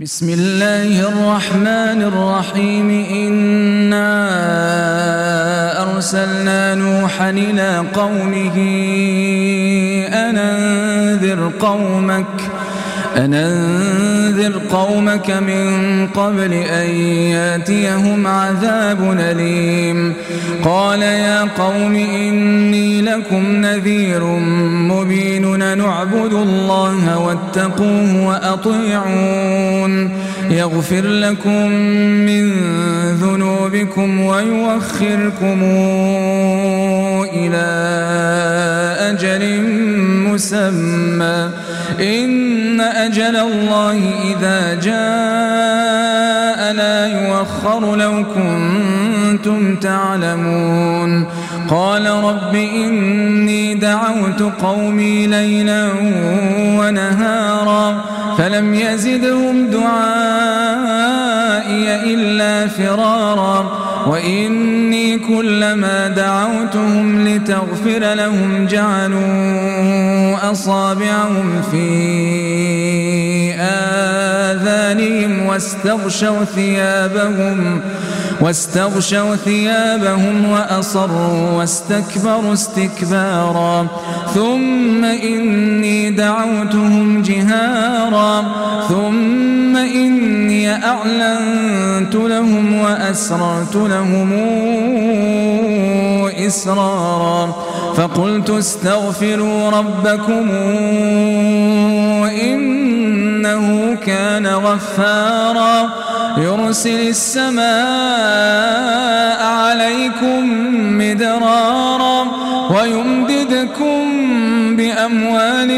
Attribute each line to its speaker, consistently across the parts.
Speaker 1: بسم الله الرحمن الرحيم. إنا أرسلنا نوحا إلى قومه أن أنذر قومك أن أنذر قومك من قبل أن ياتيهم عذاب أليم قال يا قوم إني لكم نذير مبين نعبد الله واتقوه وأطيعون يغفر لكم من ذنوبكم ويوخركم إلى أجل مسمى. إن أجل الله إذا جاء لا يوخر لو كنتم تعلمون قال رب إني دعوت قومي ليلا ونهارا فلم يزدهم دعائي إلا فرارا وإني كلما دعوتهم لتغفر لهم جعلوا أصابعهم في آذانهم واستغشوا ثيابهم واستغشوا ثيابهم وأصروا واستكبروا استكبارا. ثم إني دعوتهم جهارا. ثم إني أعلنت لهم وأسررت لهم إسرارا. فقلت استغفروا ربكم إنه كان غفارا. يرسل السماء عليكم مدرارا ويمددكم بأموال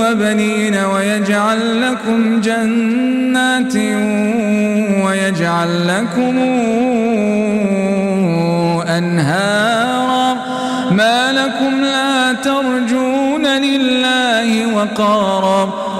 Speaker 1: وبنين ويجعل لكم جنات ويجعل لكم أنهارا. ما لكم لا ترجون لله وقارا.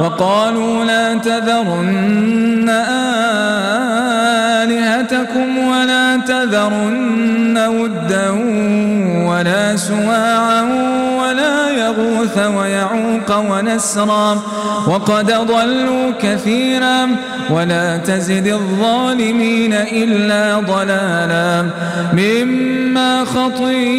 Speaker 1: وقالوا لا تذرن آلهتكم ولا تذرن ودا ولا سواعا ولا يغوث ويعوق ونسرا وقد ضلوا كثيرا ولا تزد الظالمين إلا ضلالا مما خطيئاتهم